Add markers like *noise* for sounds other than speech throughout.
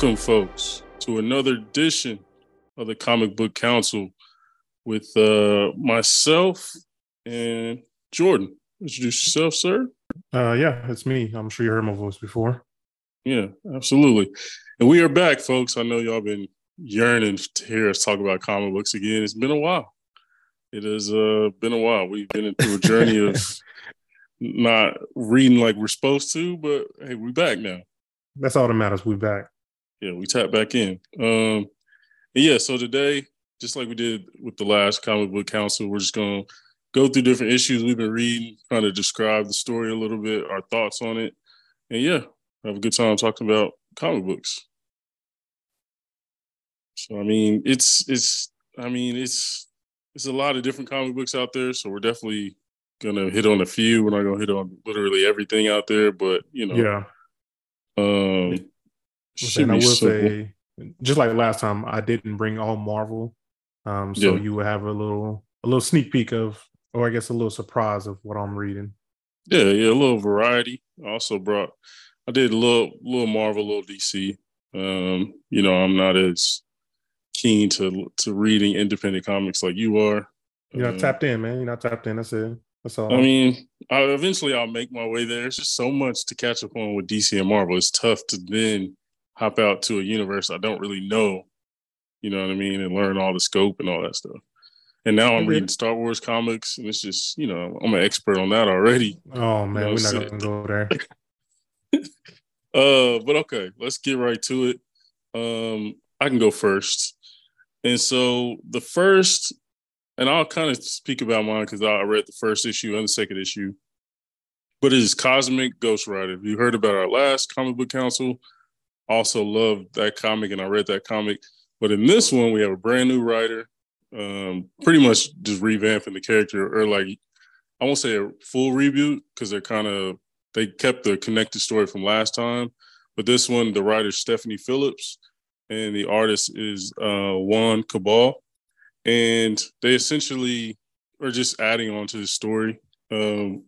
Welcome, folks, to another edition of the Comic Book Council with uh, myself and Jordan. Introduce yourself, sir. Uh, yeah, it's me. I'm sure you heard my voice before. Yeah, absolutely. And we are back, folks. I know y'all been yearning to hear us talk about comic books again. It's been a while. It has uh, been a while. We've been through a journey of *laughs* not reading like we're supposed to, but hey, we're back now. That's all that matters. We're back. Yeah, we tap back in. Um, yeah, so today, just like we did with the last comic book council, we're just gonna go through different issues we've been reading, kind of describe the story a little bit, our thoughts on it, and yeah, have a good time talking about comic books. So I mean, it's it's I mean it's it's a lot of different comic books out there, so we're definitely gonna hit on a few. We're not gonna hit on literally everything out there, but you know, yeah. Um, and I will say, just like last time, I didn't bring all Marvel, um, so yeah. you will have a little a little sneak peek of, or I guess a little surprise of what I'm reading. Yeah, yeah, a little variety. I also brought, I did a little little Marvel, a little DC. Um, you know, I'm not as keen to to reading independent comics like you are. You're not uh, tapped in, man. You're not tapped in. That's it. That's all. I mean, I, eventually I'll make my way there. It's just so much to catch up on with DC and Marvel. It's tough to then hop out to a universe I don't really know. You know what I mean, and learn all the scope and all that stuff. And now I'm reading Star Wars comics, and it's just you know I'm an expert on that already. Oh man, you know, we're not gonna go there. *laughs* uh, but okay, let's get right to it. Um, I can go first. And so the first, and I'll kind of speak about mine because I read the first issue and the second issue, but it is Cosmic Ghost Rider. You heard about our last comic book council. Also loved that comic and I read that comic. But in this one, we have a brand new writer, um, pretty much just revamping the character, or like I won't say a full reboot because they're kind of they kept the connected story from last time. But this one, the writer is Stephanie Phillips, and the artist is uh, Juan Cabal, and they essentially are just adding on to the story. Um,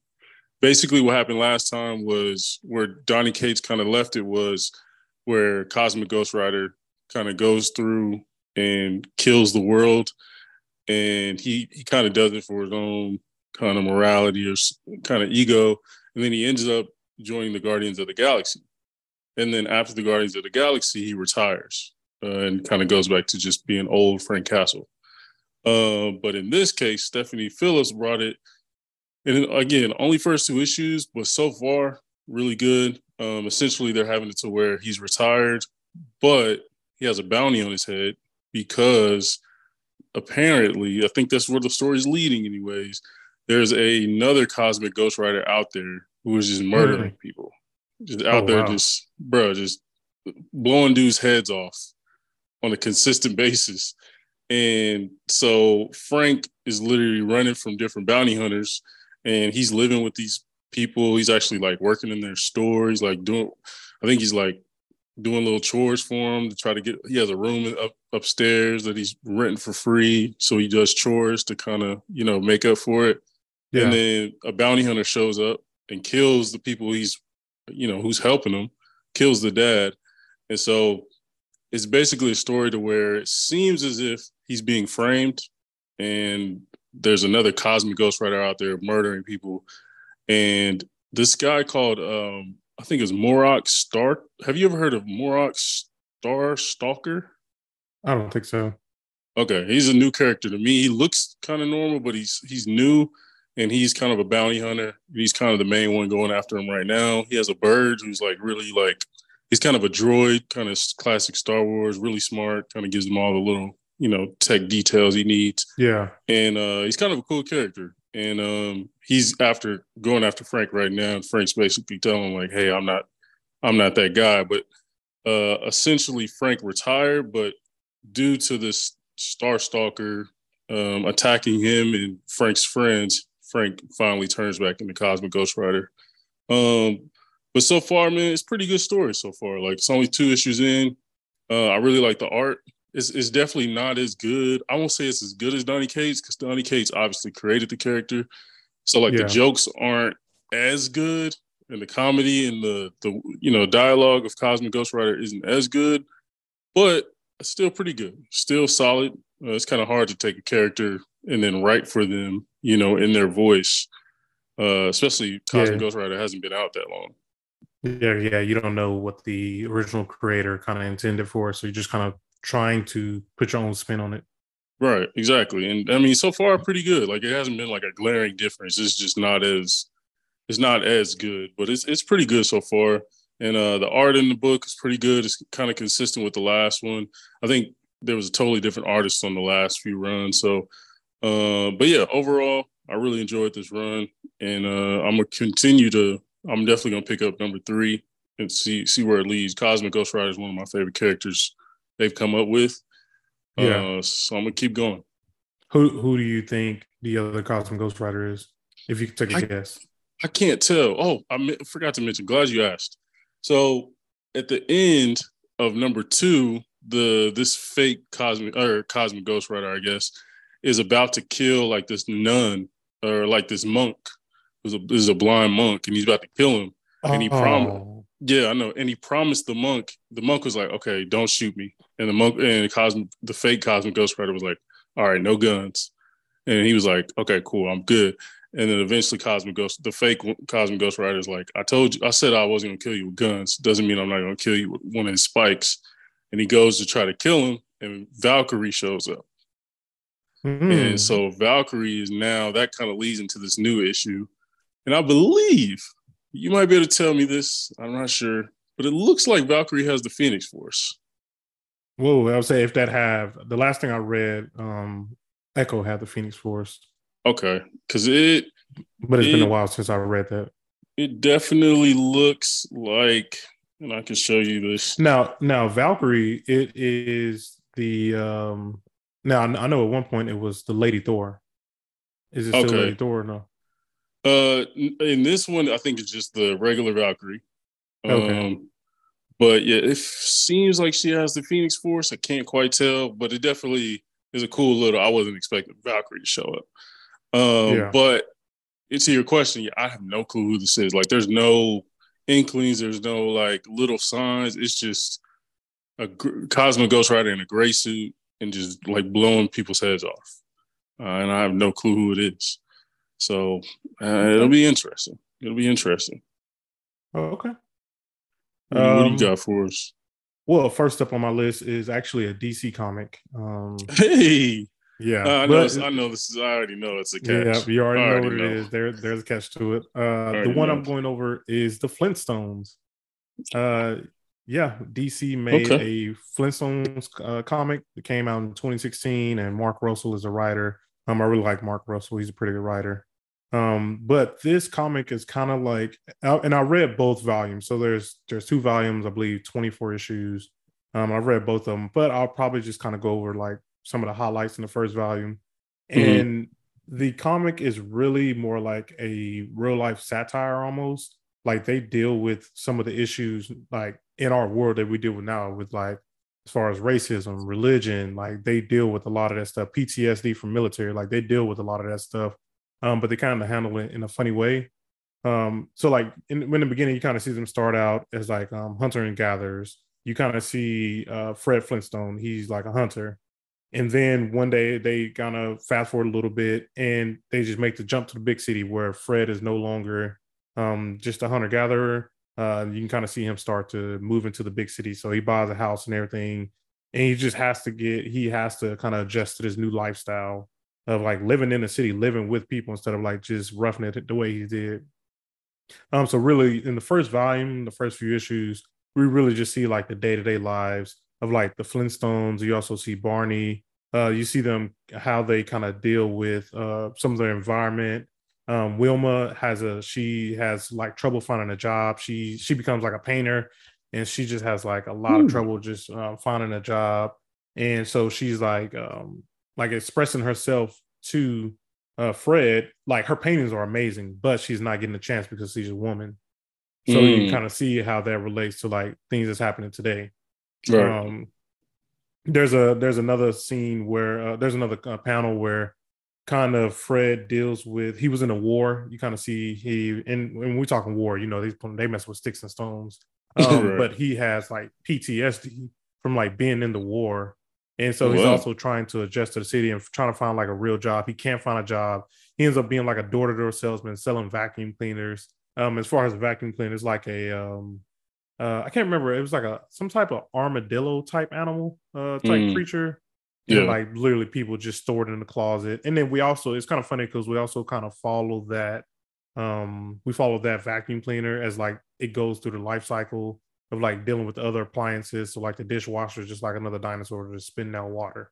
basically, what happened last time was where Donny Cates kind of left it was where Cosmic Ghost Rider kind of goes through and kills the world, and he he kind of does it for his own kind of morality or kind of ego, and then he ends up joining the Guardians of the Galaxy. And then after the Guardians of the Galaxy, he retires uh, and kind of goes back to just being old Frank Castle. Uh, but in this case, Stephanie Phillips brought it. And again, only first two issues, but so far, really good. Um, essentially, they're having it to where he's retired, but he has a bounty on his head because apparently, I think that's where the story's leading, anyways. There's a, another cosmic ghost rider out there who is just murdering mm. people just out oh, there, wow. just bro, just blowing dudes' heads off on a consistent *laughs* basis. And so Frank is literally running from different bounty hunters, and he's living with these people. He's actually like working in their store. He's like doing, I think he's like doing little chores for them to try to get. He has a room up upstairs that he's renting for free, so he does chores to kind of you know make up for it. Yeah. And then a bounty hunter shows up and kills the people he's you know, who's helping him, kills the dad. And so it's basically a story to where it seems as if he's being framed and there's another cosmic ghost rider out there murdering people. And this guy called um, I think it's Morok Star. Have you ever heard of Morok Star Stalker? I don't think so. Okay, he's a new character to me. He looks kind of normal, but he's he's new and he's kind of a bounty hunter. He's kind of the main one going after him right now. He has a bird who's like really like he's kind of a droid, kind of classic Star Wars, really smart, kind of gives him all the little, you know, tech details he needs. Yeah. And uh he's kind of a cool character. And um he's after going after Frank right now. And Frank's basically telling him, like, hey, I'm not I'm not that guy. But uh essentially Frank retired, but due to this Star Stalker um, attacking him and Frank's friends, Frank finally turns back into Cosmic Ghost Rider. Um, but so far, man, it's pretty good story so far. Like it's only two issues in. Uh, I really like the art. It's, it's definitely not as good. I won't say it's as good as Donny Cates because Donny Cates obviously created the character. So like yeah. the jokes aren't as good, and the comedy and the the you know dialogue of Cosmic Ghost Rider isn't as good. but still pretty good, still solid. Uh, it's kind of hard to take a character and then write for them, you know, in their voice. Uh, especially Cosmic yeah. Ghost Rider hasn't been out that long. Yeah, yeah, you don't know what the original creator kind of intended for, so you're just kind of trying to put your own spin on it. Right, exactly. And I mean, so far pretty good. Like it hasn't been like a glaring difference. It's just not as it's not as good, but it's it's pretty good so far. And uh the art in the book is pretty good. It's kind of consistent with the last one. I think there was a totally different artist on the last few runs. So uh but yeah, overall, I really enjoyed this run. And uh I'm gonna continue to I'm definitely gonna pick up number three and see see where it leads. Cosmic Ghost Rider is one of my favorite characters they've come up with. Yeah. Uh, so I'm gonna keep going. Who who do you think the other Cosmic Ghost Rider is? If you could take a I, guess. I can't tell. Oh, I forgot to mention. Glad you asked. So at the end of number two, the this fake cosmic or cosmic ghost rider, I guess, is about to kill like this nun or like this monk was a is a blind monk and he's about to kill him. And he promised oh. Yeah, I know. And he promised the monk, the monk was like, okay, don't shoot me. And the monk and cosmic the fake cosmic ghost rider was like, all right, no guns. And he was like, okay, cool, I'm good. And then eventually Cosmic Ghost, the fake Cosmic Ghost Rider is like, I told you, I said I wasn't gonna kill you with guns. Doesn't mean I'm not gonna kill you with one of his spikes. And he goes to try to kill him, and Valkyrie shows up. Mm-hmm. And so Valkyrie is now that kind of leads into this new issue. And I believe you might be able to tell me this. I'm not sure, but it looks like Valkyrie has the Phoenix Force. Whoa, I would say if that have the last thing I read, um, Echo had the Phoenix Force. Okay, because it. But it's it, been a while since I read that. It definitely looks like, and I can show you this now. Now Valkyrie, it is the. um Now I know at one point it was the Lady Thor. Is it still okay. Lady Thor or no? Uh, in this one, I think it's just the regular Valkyrie. Okay. Um, but yeah, it seems like she has the Phoenix Force. I can't quite tell, but it definitely is a cool little. I wasn't expecting Valkyrie to show up. Um, yeah. But to your question, I have no clue who this is. Like, there's no inklings. There's no like little signs. It's just a gr- Cosmic Ghost Rider in a gray suit and just like blowing people's heads off. Uh, and I have no clue who it is. So uh, it'll be interesting. It'll be interesting. Oh, okay. What, um, what do you um, got for us? Well, first up on my list is actually a DC comic. Um, hey, yeah, uh, I know. But, I know this is. I already know it's a catch. Yeah, you already, already know what know. it is. There, there's a catch to it. Uh, the one know. I'm going over is the Flintstones. Uh, yeah, DC made okay. a Flintstones uh, comic that came out in 2016, and Mark Russell is a writer. Um, I really like Mark Russell. He's a pretty good writer. Um, but this comic is kind of like, and I read both volumes. So there's there's two volumes, I believe, 24 issues. Um, I've read both of them, but I'll probably just kind of go over like some of the highlights in the first volume. Mm-hmm. And the comic is really more like a real life satire almost. Like they deal with some of the issues like in our world that we deal with now with like as far as racism, religion, like they deal with a lot of that stuff, PTSD from military, like they deal with a lot of that stuff. Um, but they kind of handle it in a funny way. Um, so like in, in the beginning, you kind of see them start out as like um, hunter and gatherers. You kind of see uh, Fred Flintstone. He's like a hunter, and then one day they kind of fast forward a little bit and they just make the jump to the big city where Fred is no longer um, just a hunter gatherer. Uh, you can kind of see him start to move into the big city. So he buys a house and everything. And he just has to get, he has to kind of adjust to this new lifestyle of like living in the city, living with people instead of like just roughing it the way he did. Um, so really in the first volume, the first few issues, we really just see like the day-to-day lives of like the Flintstones. You also see Barney. Uh, you see them how they kind of deal with uh, some of their environment. Um, Wilma has a she has like trouble finding a job. She she becomes like a painter, and she just has like a lot of trouble just uh, finding a job. And so she's like um, like expressing herself to uh, Fred. Like her paintings are amazing, but she's not getting a chance because she's a woman. So mm. you kind of see how that relates to like things that's happening today. Right. Um, there's a there's another scene where uh, there's another uh, panel where kind of Fred deals with he was in a war. You kind of see he and when we talking war, you know they they mess with sticks and stones. *laughs* Um, right. But he has like PTSD from like being in the war. And so he's also trying to adjust to the city and trying to find like a real job. He can't find a job. He ends up being like a door-to-door salesman selling vacuum cleaners. Um, as far as vacuum cleaner cleaners, like a um uh, I can't remember. It was like a some type of armadillo type animal uh type mm. creature. Yeah. And like literally people just stored in the closet. And then we also it's kind of funny because we also kind of follow that um we follow that vacuum cleaner as like it goes through the life cycle of like dealing with other appliances. So like the dishwasher is just like another dinosaur just spitting out water.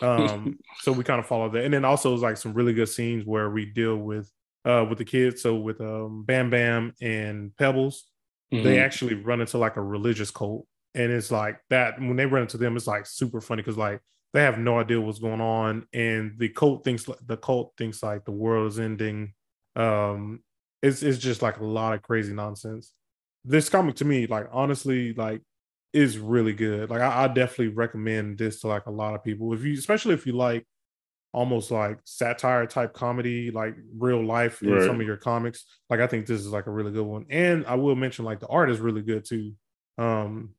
Um *laughs* so we kind of follow that. And then also it's like some really good scenes where we deal with uh with the kids. So with um Bam Bam and Pebbles, mm-hmm. they actually run into like a religious cult. And it's like that when they run into them, it's like super funny because like they have no idea what's going on. And the cult thinks the cult thinks like the world is ending. Um it's it's just like a lot of crazy nonsense. This comic to me, like honestly, like is really good. Like I, I definitely recommend this to like a lot of people. If you especially if you like almost like satire type comedy, like real life in right. some of your comics. Like I think this is like a really good one. And I will mention like the art is really good too. Um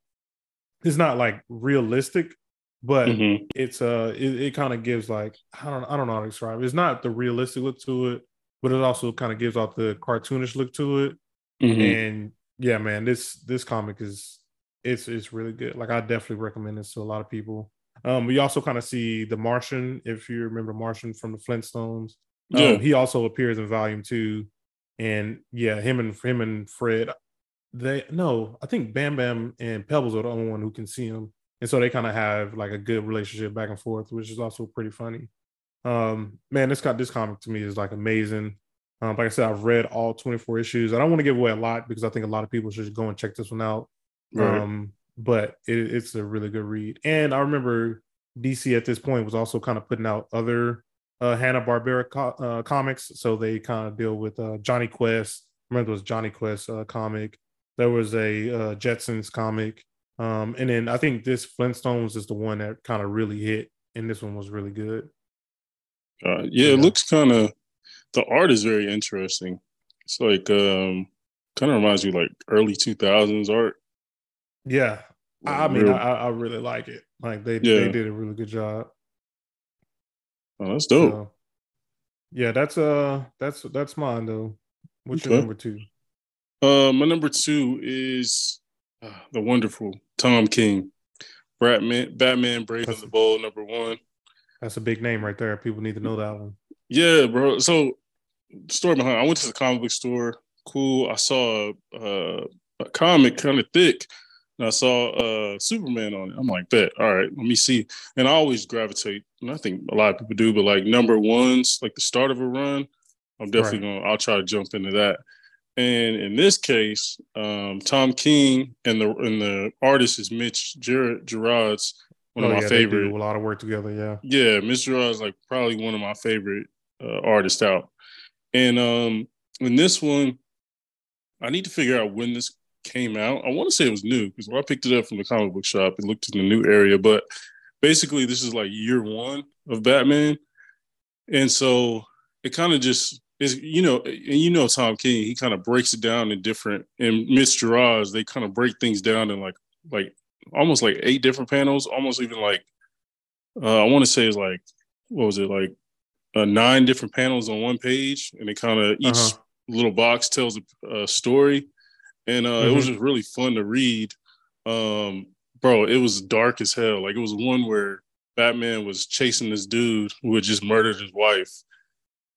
it's not like realistic, but mm-hmm. it's uh it, it kind of gives like I don't I don't know how to describe it. It's not the realistic look to it, but it also kind of gives off the cartoonish look to it. Mm-hmm. And yeah, man, this this comic is it's it's really good. Like I definitely recommend this to a lot of people. Um, we also kind of see the Martian, if you remember Martian from the Flintstones. Um, yeah. he also appears in volume two. And yeah, him and him and Fred, they no, I think Bam Bam and Pebbles are the only one who can see him. And so they kind of have like a good relationship back and forth, which is also pretty funny. Um, man, this got this comic to me is like amazing. Um, like I said, I've read all 24 issues. I don't want to give away a lot because I think a lot of people should go and check this one out. Right. Um, but it, it's a really good read. And I remember DC at this point was also kind of putting out other uh, Hanna Barbera co- uh, comics, so they kind of deal with uh, Jonny Quest. I remember it was Jonny Quest uh, comic. There was a uh, Jetsons comic, um, and then I think this Flintstones is the one that kind of really hit, and this one was really good. Uh, yeah, it looks kind of. The art is very interesting. It's like um, kind of reminds you like early two thousands art. Yeah, I, I mean, I, I, really like it. Like they yeah. they did a really good job. Oh, that's dope. So, yeah, that's uh that's that's mine though. What's okay. your number two? Uh, my number two is uh, the wonderful Tom King, Batman, Batman Brave and the Bold, number one. That's a big name right there. People need to know that one. Yeah, bro. So, story behind. I went to the comic book store. Cool. I saw a, a comic kind of thick and I saw uh, Superman on it. I'm like, bet, all right, let me see. And I always gravitate, and I think a lot of people do, but like number ones, like the start of a run, I'm definitely right. gonna. I'll try to jump into that. And in this case, um, Tom King and the and the artist is Mitch Ger- Gerads, one oh, of my yeah, favorite. a lot of work together, yeah. Yeah, Mitch Gerads like probably one of my favorite uh, artists out. And um, in this one, I need to figure out when this came out. I want to say it was new because I picked it up from the comic book shop, it looked in the new area. But basically, this is like year one of Batman, and so it kind of just is, you know, and you know Tom King, he kind of breaks it down in different. And Mitch Gerads, they kind of break things down in like like almost like eight different panels, almost even like uh, I want to say it's like what was it like uh, nine different panels on one page, and it kind of each uh-huh. little box tells a, a story and uh, mm-hmm. it was mm-hmm. just really fun to read. Um, bro, it was dark as hell. Like it was one where Batman was chasing this dude who had just murdered his wife,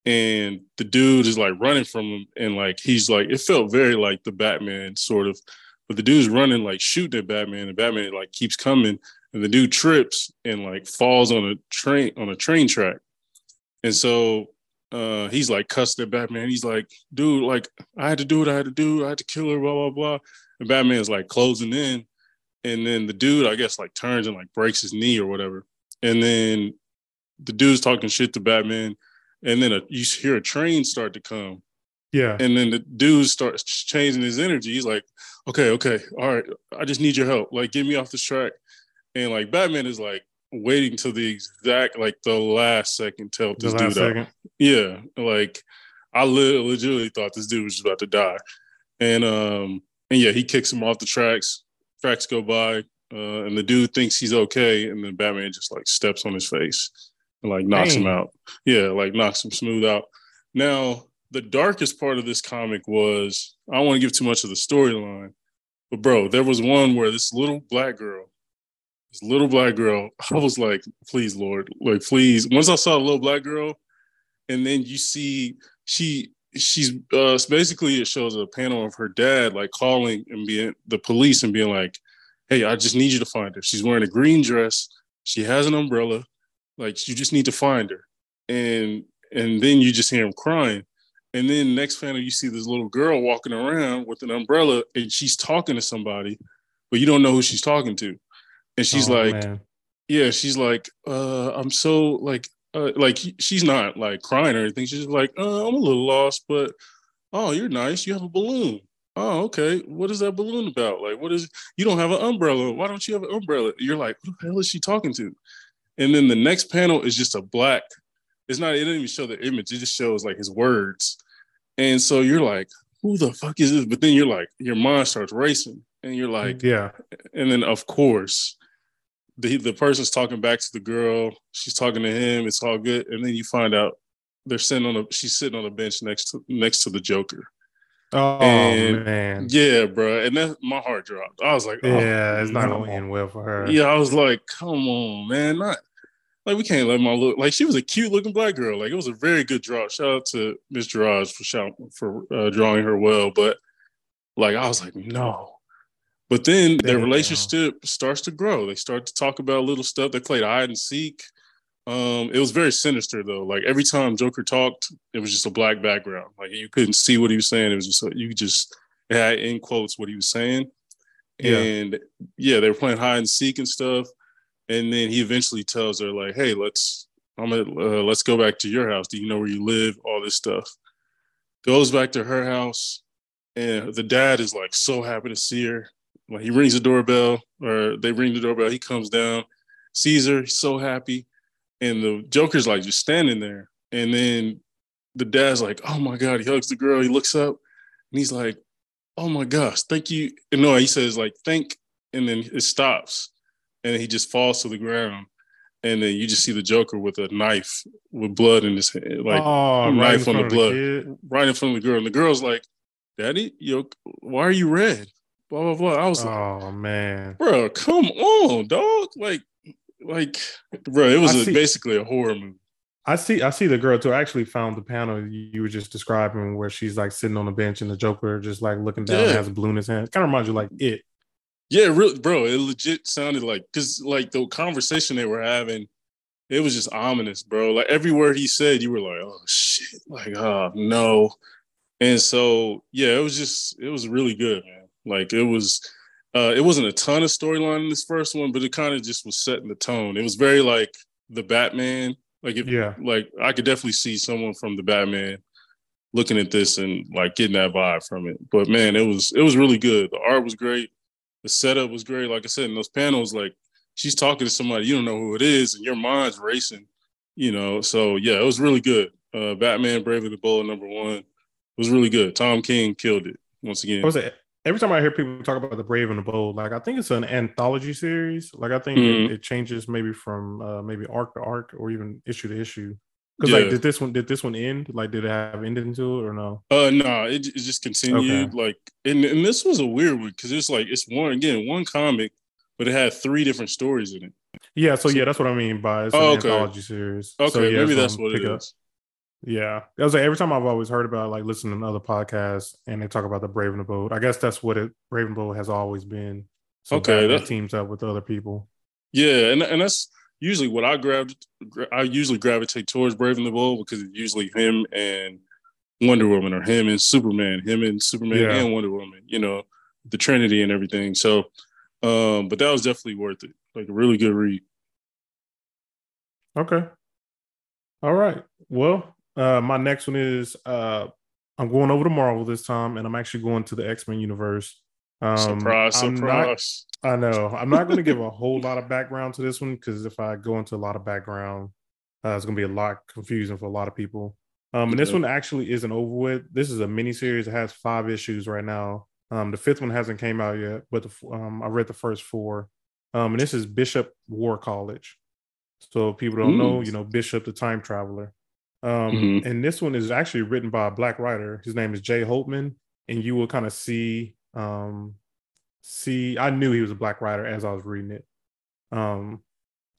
and the dude is like running from him, and like he's like it felt very like the Batman sort of, but the dude's running like shooting at Batman, and Batman like keeps coming, and the dude trips and like falls on a train on a train track, and so uh, he's like cussed at Batman. He's like, dude, like I had to do what I had to do. I had to kill her, blah, blah, blah. And Batman's like closing in. And then the dude, I guess, like turns and like breaks his knee or whatever. And then the dude's talking shit to Batman. And then a, you hear a train start to come. Yeah. And then the dude starts changing his energy. He's like, okay, okay, all right, I just need your help. Like, get me off this track. And like Batman is like, waiting to the exact like the last second to help this dude second. out. Yeah, like I legitimately thought this dude was about to die, and um and yeah, he kicks him off the tracks. Tracks go by. uh, and the dude thinks he's okay, and then Batman just like steps on his face and like knocks Dang. him out. Yeah, like knocks him smooth out. Now, the darkest part of this comic was I don't want to give too much of the storyline, but bro, there was one where this little black girl, this little black girl, *laughs* I was like, please, Lord, like, please. Once I saw a little black girl, and then you see she she's uh basically it shows a panel of her dad like calling and being the police and being like, Hey, I just need you to find her. She's wearing a green dress, she has an umbrella, like you just need to find her. And and then you just hear him crying. And then next panel, you see this little girl walking around with an umbrella and she's talking to somebody, but you don't know who she's talking to. And she's oh, like, man. Yeah, she's like, uh, I'm so like uh, like she's not like crying or anything. She's like, oh, I'm a little lost, but oh, you're nice. You have a balloon. Oh, okay. What is that balloon about? Like, what is you don't have an umbrella? Why don't you have an umbrella? You're like, who the hell is she talking to? And then the next panel is just a black. It's not. It didn't even show the image. It just shows like his words. And so you're like, who the fuck is this? But then you're like, your mind starts racing, and you're like, yeah. And then of course, the the person's talking back to the girl. She's talking to him. It's all good, and then you find out they're sitting on a she's sitting on a bench next to next to the Joker. Oh and, man, yeah, bro, and then my heart dropped. I was like, oh, yeah, it's not gonna end well for her. Yeah, I was like, come on, man, not like we can't let my look like she was a cute looking black girl. Like it was a very good draw. Shout out to Mitch Gerads for shout, for uh, drawing her well, but like I was like, no, but then their relationship starts to grow. They start to talk about little stuff. They played hide and seek. Um, it was very sinister though. Like every time Joker talked, it was just a black background. Like you couldn't see what he was saying. It was just you just had in quotes what he was saying. Yeah. And yeah, they were playing hide and seek and stuff. And then he eventually tells her like, "Hey, let's I'm gonna uh, let's go back to your house. Do you know where you live? All this stuff." Goes back to her house, and the dad is like so happy to see her when he rings the doorbell or they ring the doorbell, he comes down, sees her, he's so happy. And the Joker's like just standing there. And then the dad's like, oh my God, he hugs the girl, he looks up and he's like, oh my gosh, thank you. And no, he says like, thank, and then it stops. And he just falls to the ground. And then you just see the Joker with a knife with blood in his hand, like oh, a knife on the blood, the right in front of the girl. And the girl's like, Daddy, yo, why are you red? Blah blah blah. I was like, oh man, bro, come on, dog. Like, like, bro, it was see, basically a horror movie. I see, I see the girl too. I actually found the panel you were just describing where she's like sitting on the bench and the Joker just like looking down, yeah. has a balloon in his hand. Kind of reminds you like it. Yeah, really, bro. It legit sounded like because like the conversation they were having, it was just ominous, bro. Like every word he said, you were like, oh shit, like oh no. And so yeah, it was just it was really good, man. Like it was, uh, it wasn't a ton of storyline in this first one, but it kind of just was setting the tone. It was very like the Batman. Like if, yeah, like I could definitely see someone from the Batman looking at this and like getting that vibe from it. But man, it was it was really good. The art was great. The setup was great. Like I said, in those panels, like she's talking to somebody you don't know who it is, and your mind's racing. You know, so yeah, it was really good. Uh, Batman Brave and the Bold number one it was really good. Tom King killed it once again. was it every time I hear people talk about the Brave and the Bold, like I think it's an anthology series. Like I think mm-hmm. it, it, changes maybe from uh, maybe arc to arc or even issue to issue. Because yeah. like, did this one did this one end? Like, did it have ending to it or no? Uh, no, it, it just continued. Okay. Like, and and this was a weird one because it's like it's one again one comic, but it had three different stories in it. Yeah, so, so yeah, that's what I mean by it's oh, an okay. anthology series. Okay, so, yeah, maybe that's what it is. Yeah, I was like every time I've always heard about like listening to other podcasts and they talk about the Brave and the Bold. I guess that's what it Brave and Bold has always been. So okay, that teams up with other people. Yeah, and and that's usually what I grabbed. I usually gravitate towards Brave and the Bold because it's usually him and Wonder Woman or him and Superman, him and Superman yeah. and Wonder Woman. You know, the Trinity and everything. So, um, but that was definitely worth it. Like a really good read. Okay. All right. Well, uh, my next one is uh, I'm going over to Marvel this time, and I'm actually going to the X Men universe. Um, surprise! I'm surprise! Not, I know. I'm not going to give a *laughs* whole lot of background to this one because if I go into a lot of background, uh, it's going to be a lot confusing for a lot of people. Um, and this one actually isn't over with. This is a mini series. It has five issues right now. Um, the fifth one hasn't came out yet, but the, um, I read the first four. Um, and this is Bishop War College. So people don't know, you know, Bishop the time traveler. Um, mm-hmm. and this one is actually written by a black writer. His name is Jay Holtham, and you will kind of see um see I knew he was a black writer as I was reading it. Um,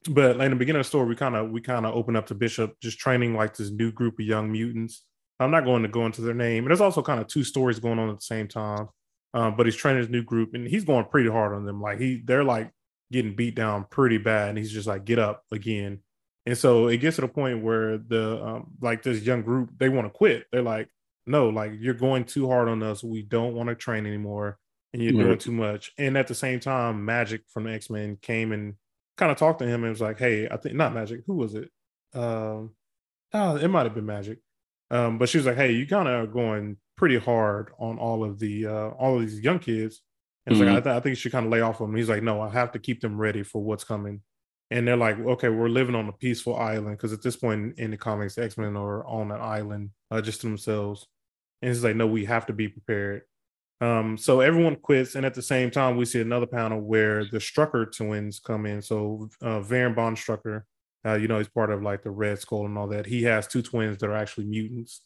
but in the beginning of the story, we kind of we kind of open up to Bishop just training like this new group of young mutants. I'm not going to go into their name. And there's also kind of two stories going on at the same time. Um, but he's training his new group and he's going pretty hard on them. Like he they're like getting beat down pretty bad, and he's just like, get up again. And so it gets to the point where the um, like this young group they want to quit. They're like, no, like you're going too hard on us. We don't want to train anymore, and you're doing too much. And at the same time, Magik from the X Men came and kind of talked to him and was like, hey, I think not Magik. Who was it? Um, oh, it might have been Magik. Um, but she was like, "Hey, you kind of are going pretty hard on all of the uh, all of these young kids." And mm-hmm. like, I, th- I, think you should kind of lay off them. He's like, "No, I have to keep them ready for what's coming." And they're like, "Okay, we're living on a peaceful island because at this point in the comics, X Men are on an island uh, just to themselves." And it's like, "No, we have to be prepared." Um, so everyone quits, and at the same time, we see another panel where the Strucker twins come in. So uh, Baron von Strucker uh, you know, he's part of like the Red Skull and all that. He has two twins that are actually mutants.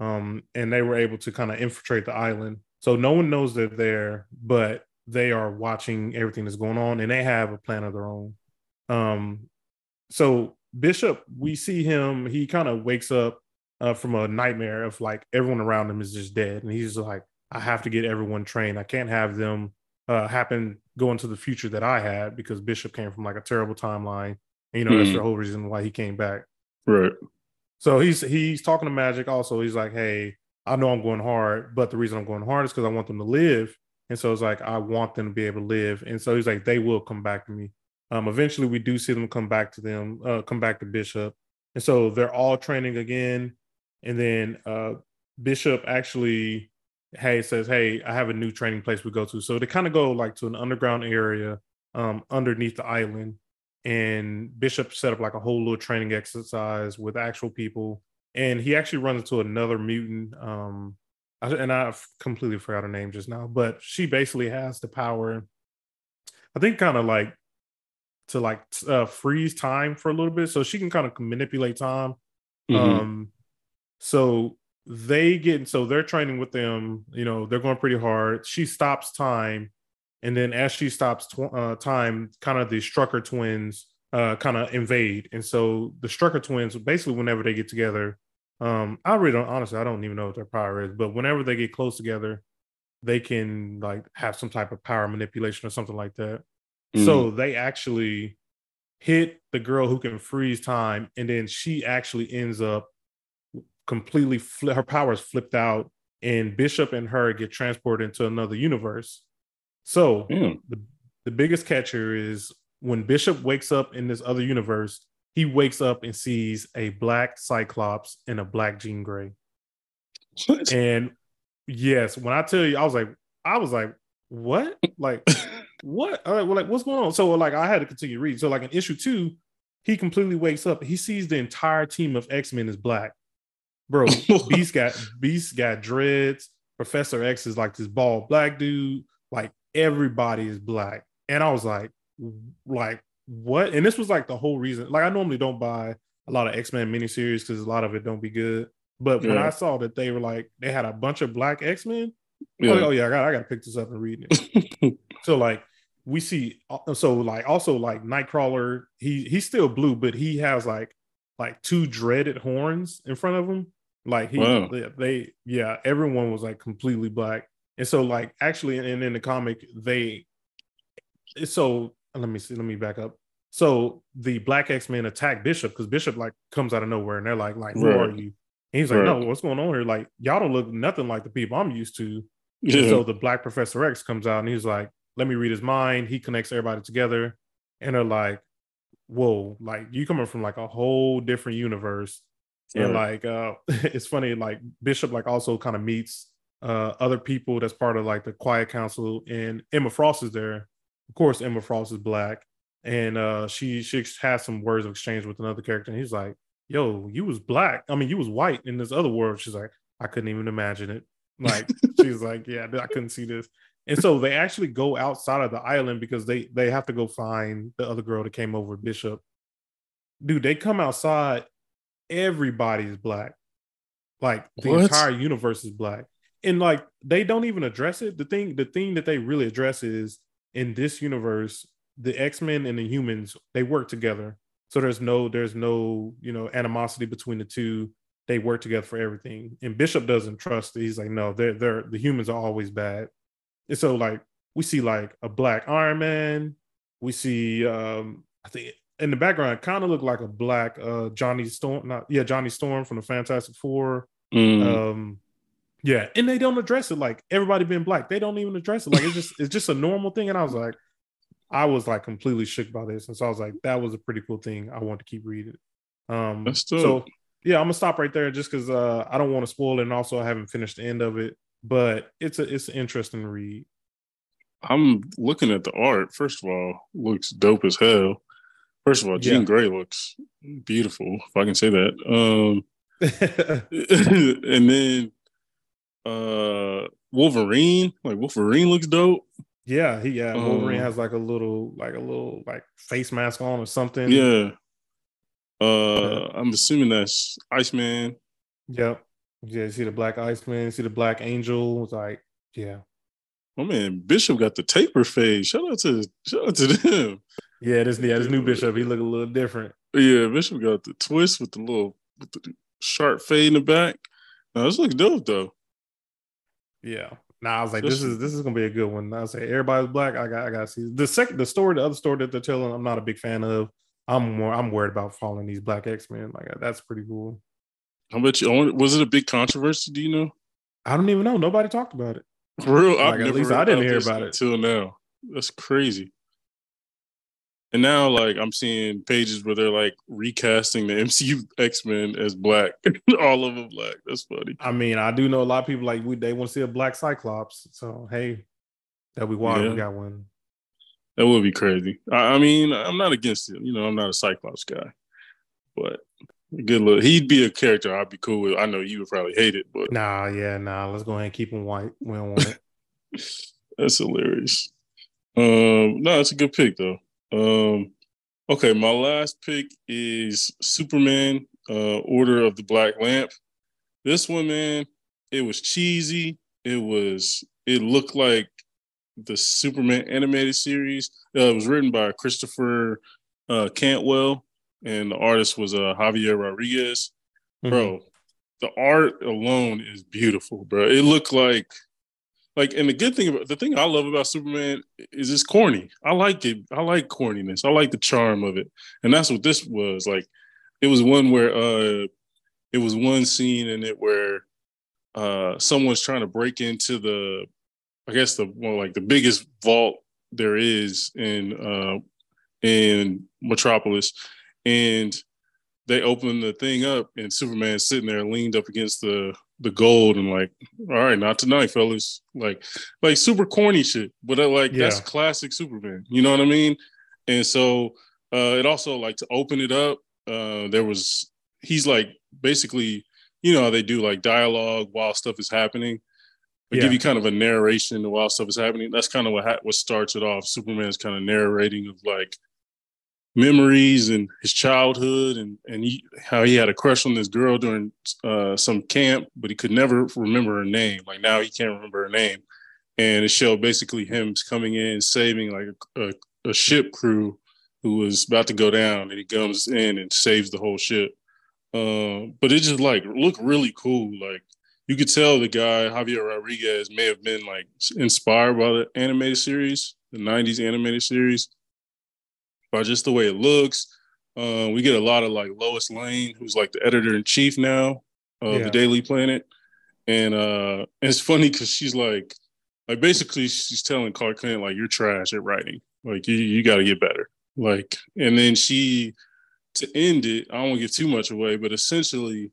Um, and they were able to kind of infiltrate the island. So no one knows they're there, but they are watching everything that's going on and they have a plan of their own. Um, so Bishop, we see him, he kind of wakes up uh, from a nightmare of like everyone around him is just dead. And he's like, I have to get everyone trained. I can't have them uh, happen go into the future that I had because Bishop came from like a terrible timeline and, you know, mm-hmm. that's the whole reason why he came back. Right. So he's he's talking to Magik. also. He's like, hey, I know I'm going hard, but the reason I'm going hard is because I want them to live. And so it's like I want them to be able to live. And so he's like, they will come back to me. Um, eventually we do see them come back to them, uh, come back to Bishop. And so they're all training again. And then uh Bishop actually hey says, Hey, I have a new training place we go to. So they kind of go like to an underground area um underneath the island and Bishop set up like a whole little training exercise with actual people. And he actually runs into another mutant. Um, and I've completely forgot her name just now, but she basically has the power, I think, kind of like to like uh, freeze time for a little bit, so she can kind of manipulate time. Mm-hmm. Um, so they get so they're training with them. You know, they're going pretty hard. She stops time and then as she stops tw- uh, time, kind of the Strucker twins uh, kind of invade, and so the Strucker twins basically whenever they get together, um, I really don't honestly I don't even know what their power is, but whenever they get close together, they can like have some type of power manipulation or something like that. Mm. So they actually hit the girl who can freeze time, and then she actually ends up completely fl- her powers flipped out, and Bishop and her get transported into another universe. So mm. the, the biggest catcher is when Bishop wakes up in this other universe, he wakes up and sees a black Cyclops and a black Jean Grey. and yes, when I tell you, I was like, I was like, what? Like, *laughs* what? Like, well, like, what's going on? So, like, I had to continue reading. So, like, in issue two, he completely wakes up. He sees the entire team of X Men is black. Bro, *laughs* Beast got Beast got dreads. Professor X is like this bald black dude. Like everybody is black. And I was like, like, what? And this was like the whole reason. Like, I normally don't buy a lot of X-Men miniseries because a lot of it don't be good. But yeah. when I saw that they were like, they had a bunch of black X-Men, yeah. Like, oh yeah, I got I gotta pick this up and read it. *laughs* so like we see uh, so like also like Nightcrawler, he he's still blue, but he has like like two dreaded horns in front of him. Like he wow. they, they yeah, everyone was like completely black. And so, like, actually, and in, in the comic, they so let me see, let me back up. So the black X Men attack Bishop because Bishop like comes out of nowhere, and they're like, like, who right. are you? And he's like, right. no, what's going on here? Like, y'all don't look nothing like the people I'm used to. Yeah. So the black Professor X comes out, and he's like, let me read his mind. He connects everybody together, and they're like, whoa, like you coming from like a whole different universe. Right. And like, uh, *laughs* it's funny, like Bishop like also kind of meets uh, other people that's part of like the Quiet Council, and Emma Frost is there. Of course, Emma Frost is black, and uh, she she has some words of exchange with another character, and he's like, "Yo, you was black. I mean, you was white in this other world." She's like, "I couldn't even imagine it." Like *laughs* she's like, yeah, I couldn't see this. And so they actually go outside of the island because they they have to go find the other girl that came over, Bishop. Dude, they come outside, everybody's black. Like the what? entire universe is black. And like they don't even address it. The thing, the thing that they really address is in this universe, the X-Men and the humans, they work together. So there's no, there's no, you know, animosity between the two. They work together for everything. And Bishop doesn't trust it. He's like, no, they're they're the humans are always bad and so like we see like a black Iron Man. We see um I think in the background kind of look like a black uh Johnny Storm, not yeah, Johnny Storm from the Fantastic Four. Mm. Um yeah, and they don't address it like everybody being black. They don't even address it. Like it's just it's just a normal thing. And I was like, I was like completely shook by this. And so I was like, that was a pretty cool thing. I want to keep reading. Um so yeah, I'm gonna stop right there just because uh I don't want to spoil it and also I haven't finished the end of it but it's a it's an interesting read. I'm looking at the art. First of all, looks dope as hell. First of all, Jean yeah. Grey looks beautiful, if I can say that. Um, *laughs* *laughs* and then uh, Wolverine, like Wolverine looks dope. Yeah, he yeah. Um, Wolverine has like a little, like a little, like face mask on or something. Yeah. Uh, I'm assuming that's Iceman. Yep. Yeah, see the Black Iceman, see the Black Angel. It's like, yeah. Oh man, Bishop got the taper fade. Shout out to shout out to them. Yeah, this yeah, this new Bishop, he look a little different. Yeah, Bishop got the twist with the little with the sharp fade in the back. Now this looks dope though. Yeah. Now nah, I was like, this, this is this is gonna be a good one. I say everybody's black. I got I gotta see the second the story, the other story that they're telling. I'm not a big fan of. I'm more I'm worried about following these black X Men. Like that's pretty cool. How about you? Was it a big controversy? Do you know? I don't even know. Nobody talked about it. For real, like, at least I didn't hear about it until now. That's crazy. And now, like, I'm seeing pages where they're like recasting the *laughs* MCU X Men as black, *laughs* all of them black. That's funny. I mean, I do know a lot of people like we, they want to see a black Cyclops. So hey, that we want, yeah. we got one. That would be crazy. I, I mean, I'm not against it. You know, I'm not a Cyclops guy, but Good look. He'd be a character I'd be cool with. I know you would probably hate it, but nah, yeah, nah. Let's go ahead and keep him white. We don't want it. *laughs* That's hilarious. Um, no, it's a good pick though. Um, okay, my last pick is Superman, uh, Order of the Black Lamp. This one, man, it was cheesy. It was. It looked like the Superman animated series. Uh, it was written by Christopher uh, Cantwell and the artist was uh, Javier Rodriguez. Mm-hmm. Bro, the art alone is beautiful, bro. It looked like like and the good thing about the thing I love about Superman is it's corny. I like it. I like corniness. I like the charm of it. And that's what this was. Like it was one where uh it was one scene in it where uh someone's trying to break into the I guess the well like the biggest vault there is in uh in Metropolis and they open the thing up and Superman's sitting there leaned up against the the gold and like, all right, not tonight, fellas. Like, like super corny shit, but uh, like yeah. that's classic Superman. You know what I mean? And so uh, it also like to open it up. Uh, there was he's like basically, you know, they do like dialogue while stuff is happening. They yeah. give you kind of a narration while stuff is happening. That's kind of what ha- what starts it off. Superman's kind of narrating of like memories and his childhood and and he, how he had a crush on this girl during uh, some camp, but he could never remember her name. Like now he can't remember her name, and it showed basically him coming in saving like a, a, a ship crew who was about to go down, and he comes in and saves the whole ship. Uh, but it just like looked really cool. Like you could tell the guy Javier Rodriguez may have been like inspired by the animated series, the '90s animated series by just the way it looks. Uh, we get a lot of like Lois Lane, who's like the editor in chief now of yeah. the Daily Planet, and uh, it's funny because she's like, like basically she's telling Clark Kent like you're trash at writing, like you you got to get better, like, and then she to end it, I don't want to give too much away, but essentially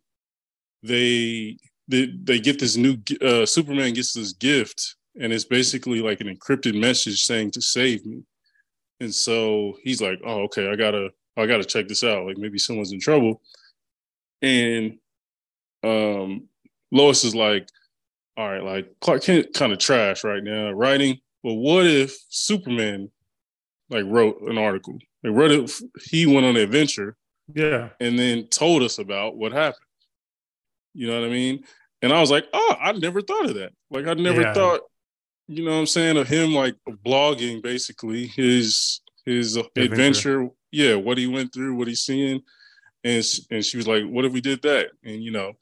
they they they get this new uh, Superman gets this gift, and it's basically like an encrypted message saying to save me and so he's like, "Oh, okay, I gotta, I gotta check this out. Like maybe someone's in trouble." And um, Lois is like, all right, like Clark Kent kind of trash right now writing. But what if Superman like wrote an article? Like wrote it, he went on an adventure, yeah, and then told us about what happened. You know what I mean? And I was like, oh, I never thought of that. Like I never yeah. thought, you know what I'm saying, of him like blogging basically his his adventure. adventure. Yeah, what he went through, what he's seeing. And and she was like, what if we did that? And you know,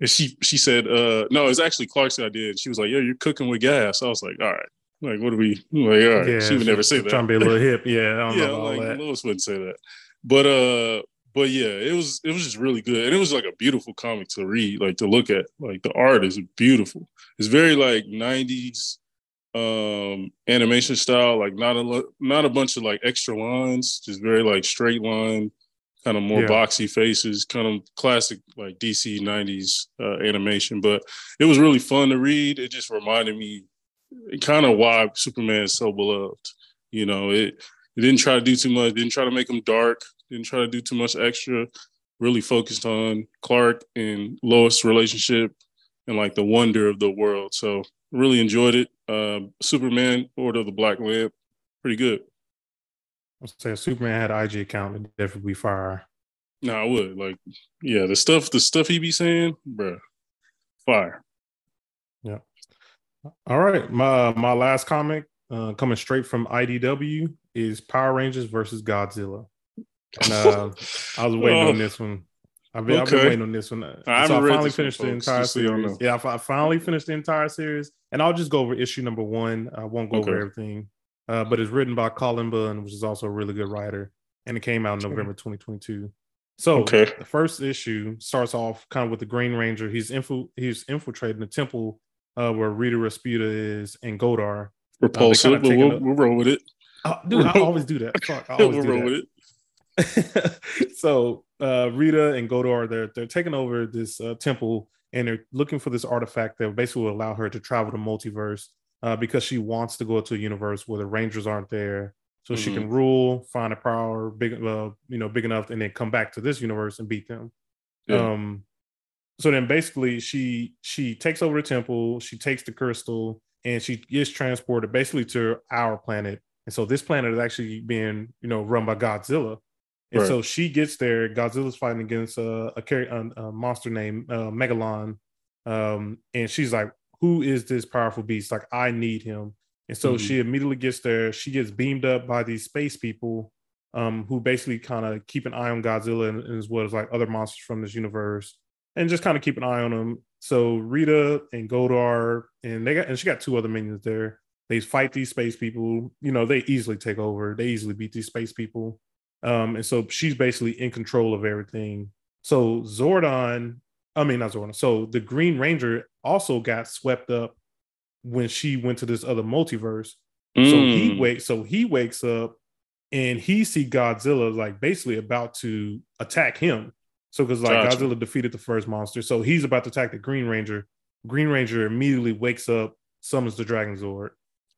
and she she said, uh, no, it's actually Clark's idea. She was like, yeah, you're cooking with gas. I was like, all right. Like, what do we like? All right. Yeah, she would never say that. Trying to be a little hip. Yeah. *laughs* yeah. like that. Lois wouldn't say that. But uh, but yeah, it was it was just really good, and it was like a beautiful comic to read, like to look at. Like the art is beautiful. It's very like '90s um animation style, like not a not a bunch of like extra lines, just very like straight line, kind of more yeah. boxy faces, kind of classic like DC '90s uh, animation. But it was really fun to read. It just reminded me kind of why Superman is so beloved. You know, it it didn't try to do too much, didn't try to make him dark, didn't try to do too much extra. Really focused on Clark and Lois' relationship and like the wonder of the world. So really enjoyed it. Uh, Superman, Order of the Black Lamp, pretty good. I'm saying Superman had an IG account and definitely be fire. No, I would like, yeah, the stuff, the stuff he be saying, bruh, fire. Yeah. All right, my my last comic uh, coming straight from IDW is Power Rangers versus Godzilla. And, uh, I was waiting *laughs* oh. on this one. I've been, okay. I've been waiting on this one. I so I finally finished one, the entire series. Yeah, I, finally finished the entire series, and I'll just go over issue number one. I won't go okay. over everything, uh, but it's written by Cullen Bunn, which is also a really good writer, and it came out in November 2022. So okay. the first issue starts off kind of with the Green Ranger. He's infil- he's infiltrating the temple uh, where Rita Rasputia is and Goldar. Repulsive, uh, but we'll, we'll, roll with it. Uh, dude, I always do that. Fuck, I *laughs* always we'll do roll that. with it. *laughs* so uh, Rita and Goldar, they're they're taking over this uh, temple and they're looking for this artifact that basically will allow her to travel the multiverse uh, because she wants to go to a universe where the Rangers aren't there, so mm-hmm. she can rule, find a power big, uh, you know, big enough, and then come back to this universe and beat them. Yeah. Um, so then basically she she takes over the temple, she takes the crystal, and she gets transported basically to our planet. And so this planet is actually being, you know, run by Godzilla. And right. so she gets there. Godzilla's fighting against a, a, a monster named uh, Megalon, um, and she's like, "Who is this powerful beast? Like, I need him." And so mm-hmm. she immediately gets there. She gets beamed up by these space people, um, who basically kind of keep an eye on Godzilla and, and as well as like other monsters from this universe, and just kind of keep an eye on them. So Rita and Goldar, and they got, and she got two other minions there. They fight these space people. You know, they easily take over. They easily beat these space people. Um, and so she's basically in control of everything. So Zordon, I mean not Zordon. So the Green Ranger also got swept up when she went to this other multiverse. Mm. So he mm. wakes so he wakes up and he see Godzilla like basically about to attack him. So because like gotcha. Godzilla defeated the first monster, so he's about to attack the Green Ranger. Green Ranger immediately wakes up, summons the Dragon Zord.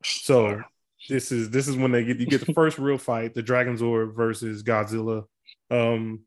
So this is this is when they get you get the *laughs* first real fight, the Dragon Zord versus Godzilla. Um,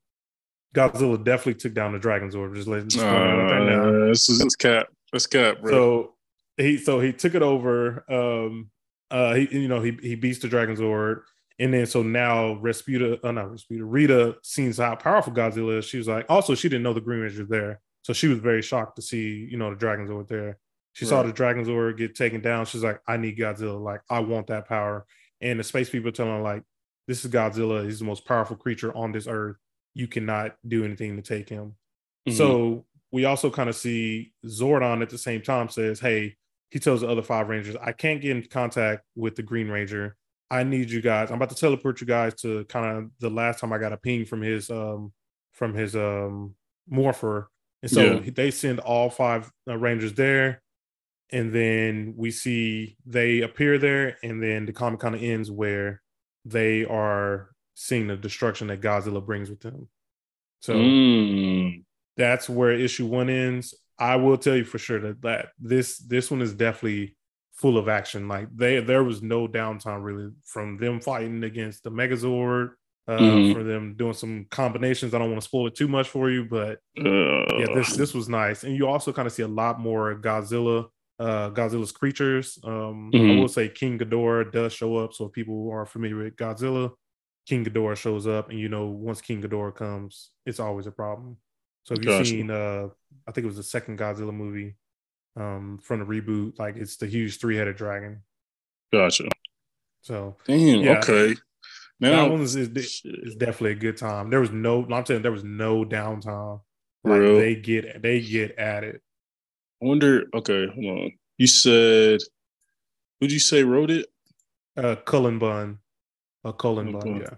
Godzilla definitely took down the Dragon Zord. Just letting uh, right now. This is this cap. This cap. Bro. So he so he took it over. Um, uh, he you know he he beats the Dragon Zord. And then so now Rasputia, uh, not Rasputia, Rita sees how powerful Godzilla is. She was like, also she didn't know the Green Ranger there, so she was very shocked to see you know the Dragon Zord there. She right. saw the Dragon Zord get taken down. She's like, I need Godzilla. Like, I want that power. And the space people telling her, like, this is Godzilla. He's the most powerful creature on this earth. You cannot do anything to take him. Mm-hmm. So we also kind of see Zordon at the same time says, Hey, he tells the other five Rangers, I can't get in contact with the Green Ranger. I need you guys. I'm about to teleport you guys to kind of the last time I got a ping from his um from his um morpher. And so yeah. they send all five uh, Rangers there and then we see they appear there, and then the comic kind of ends where they are seeing the destruction that Godzilla brings with them. So mm. that's where issue one ends. I will tell you for sure that, that this this one is definitely full of action. Like they there was no downtime really from them fighting against the Megazord, uh, mm. for them doing some combinations. I don't want to spoil it too much for you, but uh. yeah, this this was nice. And you also kind of see a lot more Godzilla uh, Godzilla's creatures. Um, mm-hmm. I will say King Ghidorah does show up. So if people are familiar with Godzilla, King Ghidorah shows up, and you know once King Ghidorah comes, it's always a problem. So if you've gotcha. seen, uh, I think it was the second Godzilla movie um, from the reboot, like it's the huge three-headed dragon. Gotcha. So damn, yeah, okay. Now that one is, is, is, definitely a good time. There was no, I'm saying there was no downtime. Like Real? they get they get at it. I wonder. Okay, hold on. You said, who'd you say wrote it? Uh, Cullen Bunn. Uh, Cullen Bunn. Yeah.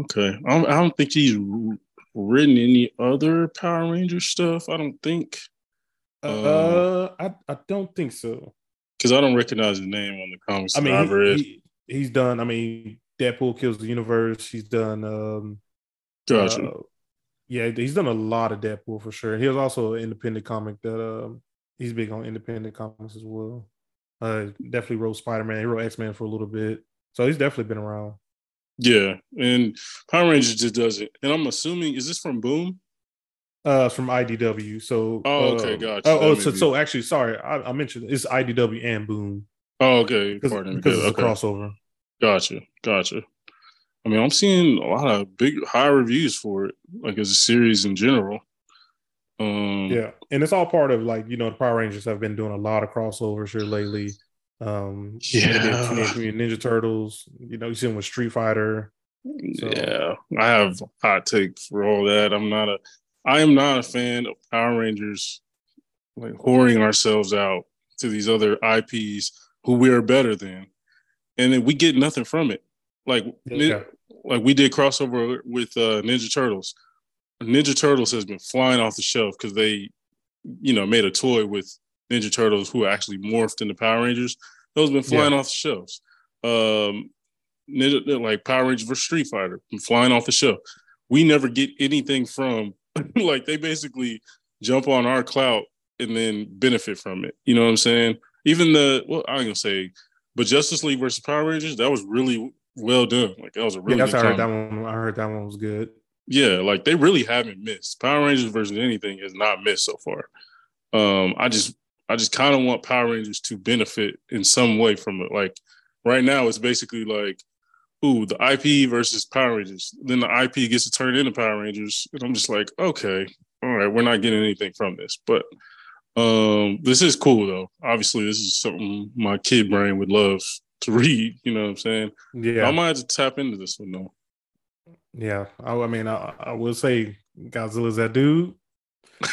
Okay, I don't, I don't think he's written any other Power Ranger stuff. I don't think. Uh, um, I I don't think so. Because I don't recognize his name on the comics I mean, I've read. He, he's done. I mean, Deadpool kills the universe. He's done. um Gotcha. Uh, yeah, he's done a lot of Deadpool for sure. He was also an independent comic that uh, he's big on independent comics as well. Uh, definitely wrote Spider Man. He wrote X Men for a little bit, so he's definitely been around. Yeah, and Power Rangers just does it. And I'm assuming is this from Boom? Uh, from IDW. So oh, okay, uh, gotcha. Oh, oh so, so actually, sorry, I, I, mentioned it's IDW and Boom. Oh, okay, because it's okay. a crossover. Gotcha, gotcha. I mean, I'm seeing a lot of big high reviews for it, like as a series in general. Um, yeah, and it's all part of like you know the Power Rangers have been doing a lot of crossovers here lately. Um, yeah, Teenage Ninja Turtles. You know, you see them with Street Fighter. So. Yeah, I have hot take for all that. I'm not a, I am not a fan of Power Rangers, like whoring ourselves out to these other IPs who we are better than, and then we get nothing from it. Like yeah like we did crossover with uh, Ninja Turtles. Ninja Turtles has been flying off the shelf because they, you know, made a toy with Ninja Turtles who actually morphed into Power Rangers. Those been flying yeah. off the shelves. Um, Ninja, like Power Rangers vs Street Fighter, been flying off the shelf. We never get anything from, *laughs* like they basically jump on our clout and then benefit from it. You know what I'm saying? Even the well, I'm gonna say, but Justice League versus Power Rangers, that was really well done. Like that was a really. Yeah, I heard that one. I heard that one was good. Yeah, like they really haven't missed. Power Rangers versus anything has not missed so far. Um, I just, I just kind of want Power Rangers to benefit in some way from it. Like right now, it's basically like, ooh, the IP versus Power Rangers. Then the IP gets to turn into Power Rangers, and I'm just like, okay, all right, we're not getting anything from this, but um, this is cool though. Obviously, this is something my kid brain would love to *laughs* read. You know what I'm saying? Yeah, I might have to tap into this one though. Yeah, I, I mean, I, I will say Godzilla's that dude.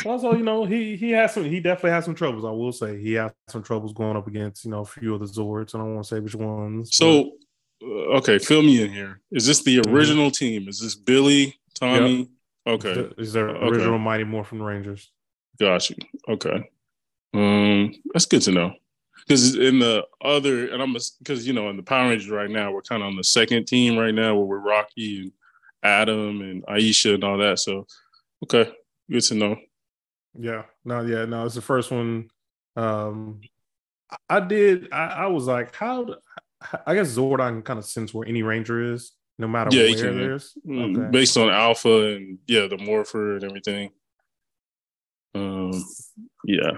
also, you know, he he has some. He definitely has some troubles. I will say he has some troubles going up against you know a few of the Zords. I don't want to say which ones. So, uh, okay, fill me in here. Is this the mm-hmm. original mm-hmm. team? Is this Billy, Tommy? Yep. Okay, is there original okay. Mighty Morphin Rangers? Got you. Okay, um, that's good to know because in the other and I'm because you know in the Power Rangers right now we're kind of on the second team right now where we're Rocky and Adam and Aisha and all that. So okay, good to know. Yeah, no, yeah, no, it's the first one. Um, I did. I, I was like, how? I guess Zordon kind of sense where any Ranger is, no matter yeah, where it is. Mm, okay. Based on Alpha and yeah, the Morpher and everything. Um, yeah.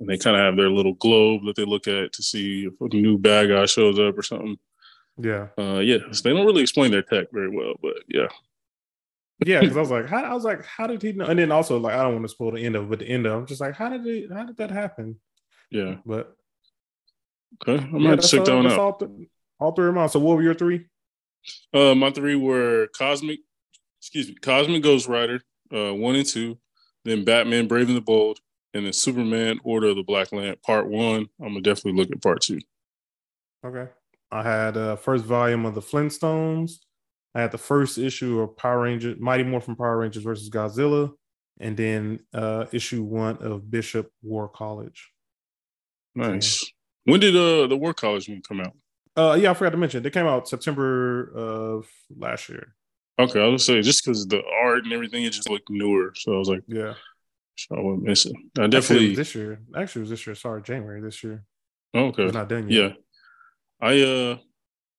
And they kind of have their little globe that they look at to see if a new bad guy shows up or something. Yeah. Uh, yeah. So they don't really explain their tech very well, but yeah. yeah, because I was *laughs* like, how, I was like, how did he know? And then also, like, I don't want to spoil the end of, it, but the end of, I'm just like, how did it? How did that happen? Yeah. But okay, I'm gonna check that one out. All, th- all three of mine. So, what were your three? Uh, my three were Cosmic. Excuse me, Cosmic Ghost Rider, uh, one and two. Then Batman, Brave and the Bold, and then Superman Order of the Black Lamp Part One. I'm gonna definitely look at Part Two. Okay. I had uh first volume of the Flintstones. I had the first issue of Power Rangers, Mighty Morphin Power Rangers versus Godzilla, and then uh issue one of Bishop War College. Nice. when did uh the War College one come out? Uh yeah, I forgot to mention. They came out September of last year. Okay, I was gonna say just because the art and everything, it just looked newer. So I was like, yeah, so I wouldn't miss it. I definitely Actually, this year. Actually, it was this year. Sorry, January this year. Oh, okay, it's not done yet. Yeah, I uh,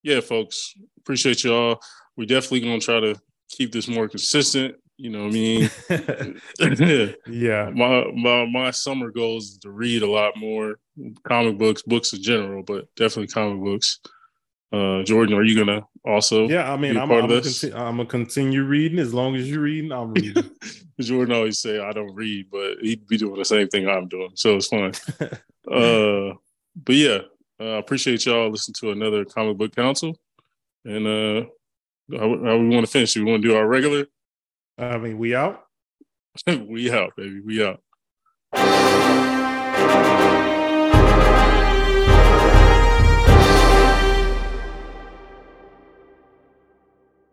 yeah, folks, appreciate y'all. We're definitely gonna try to keep this more consistent. You know what I mean? *laughs* *laughs* yeah. My, my my summer goal is to read a lot more comic books, books in general, but definitely comic books. Uh, Jordan, are you gonna also? Yeah, I mean, I'm, I'm, gonna conti- I'm, gonna continue reading as long as you're reading. I'm reading. *laughs* Jordan always say I don't read, but he'd be doing the same thing I'm doing, so it's fun. uh, but yeah, uh, appreciate y'all listening to another Comic Book Council. And uh, how, how we want to finish? We want to do our regular. I mean, we out. *laughs* we out, baby. We out.